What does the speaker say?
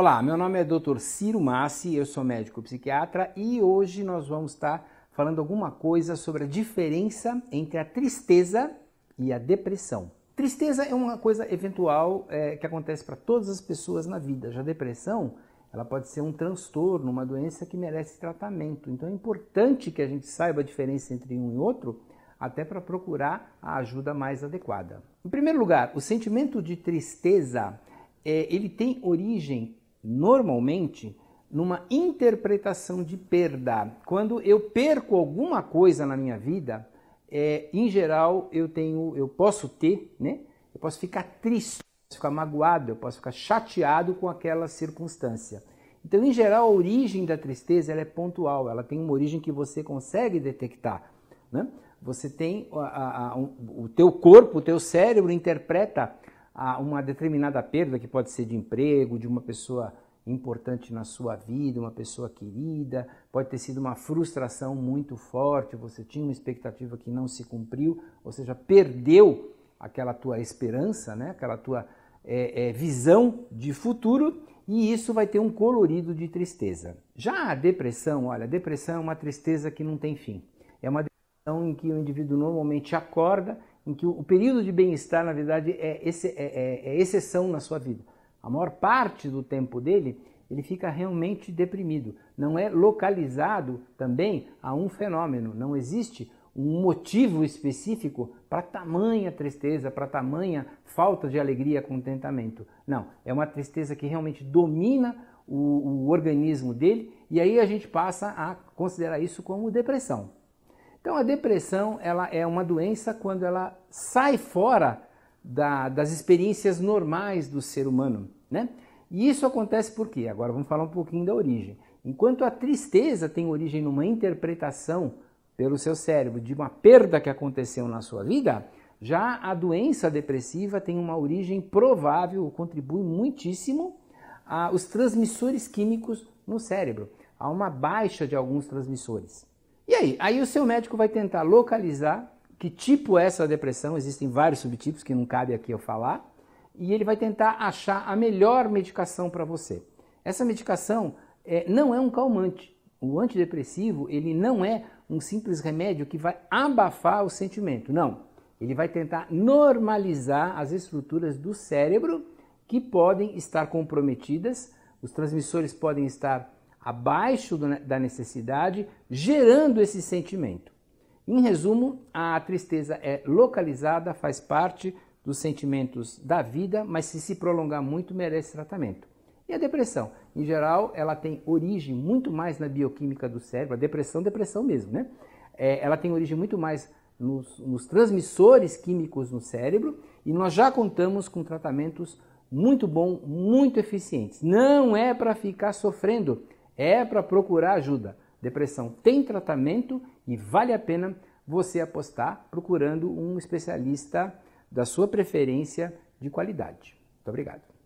Olá, meu nome é Dr. Ciro Massi, eu sou médico psiquiatra e hoje nós vamos estar falando alguma coisa sobre a diferença entre a tristeza e a depressão. Tristeza é uma coisa eventual é, que acontece para todas as pessoas na vida. Já a depressão, ela pode ser um transtorno, uma doença que merece tratamento. Então é importante que a gente saiba a diferença entre um e outro, até para procurar a ajuda mais adequada. Em primeiro lugar, o sentimento de tristeza é, ele tem origem normalmente numa interpretação de perda. Quando eu perco alguma coisa na minha vida, é, em geral eu tenho, eu posso ter, né? Eu posso ficar triste, posso ficar magoado, eu posso ficar chateado com aquela circunstância. Então, em geral, a origem da tristeza ela é pontual, ela tem uma origem que você consegue detectar. Né? Você tem a, a, a, o teu corpo, o teu cérebro interpreta a uma determinada perda, que pode ser de emprego, de uma pessoa importante na sua vida, uma pessoa querida, pode ter sido uma frustração muito forte, você tinha uma expectativa que não se cumpriu, ou seja, perdeu aquela tua esperança, né? aquela tua é, é, visão de futuro, e isso vai ter um colorido de tristeza. Já a depressão, olha, a depressão é uma tristeza que não tem fim. É uma depressão em que o indivíduo normalmente acorda em que o período de bem-estar, na verdade, é, é, é, é exceção na sua vida. A maior parte do tempo dele, ele fica realmente deprimido. Não é localizado também a um fenômeno. Não existe um motivo específico para tamanha tristeza, para tamanha falta de alegria, contentamento. Não, é uma tristeza que realmente domina o, o organismo dele e aí a gente passa a considerar isso como depressão. Então a depressão ela é uma doença quando ela sai fora da, das experiências normais do ser humano, né? E isso acontece por quê? Agora vamos falar um pouquinho da origem. Enquanto a tristeza tem origem numa interpretação pelo seu cérebro de uma perda que aconteceu na sua vida, já a doença depressiva tem uma origem provável, contribui muitíssimo aos transmissores químicos no cérebro. Há uma baixa de alguns transmissores. E aí? Aí o seu médico vai tentar localizar que tipo é essa depressão, existem vários subtipos que não cabe aqui eu falar, e ele vai tentar achar a melhor medicação para você. Essa medicação é, não é um calmante. O antidepressivo, ele não é um simples remédio que vai abafar o sentimento. Não. Ele vai tentar normalizar as estruturas do cérebro que podem estar comprometidas, os transmissores podem estar abaixo da necessidade, gerando esse sentimento. Em resumo, a tristeza é localizada, faz parte dos sentimentos da vida, mas se se prolongar muito, merece tratamento. E a depressão? Em geral, ela tem origem muito mais na bioquímica do cérebro, a depressão, depressão mesmo, né? É, ela tem origem muito mais nos, nos transmissores químicos no cérebro e nós já contamos com tratamentos muito bons, muito eficientes. Não é para ficar sofrendo, é para procurar ajuda. Depressão tem tratamento e vale a pena você apostar procurando um especialista da sua preferência de qualidade. Muito obrigado.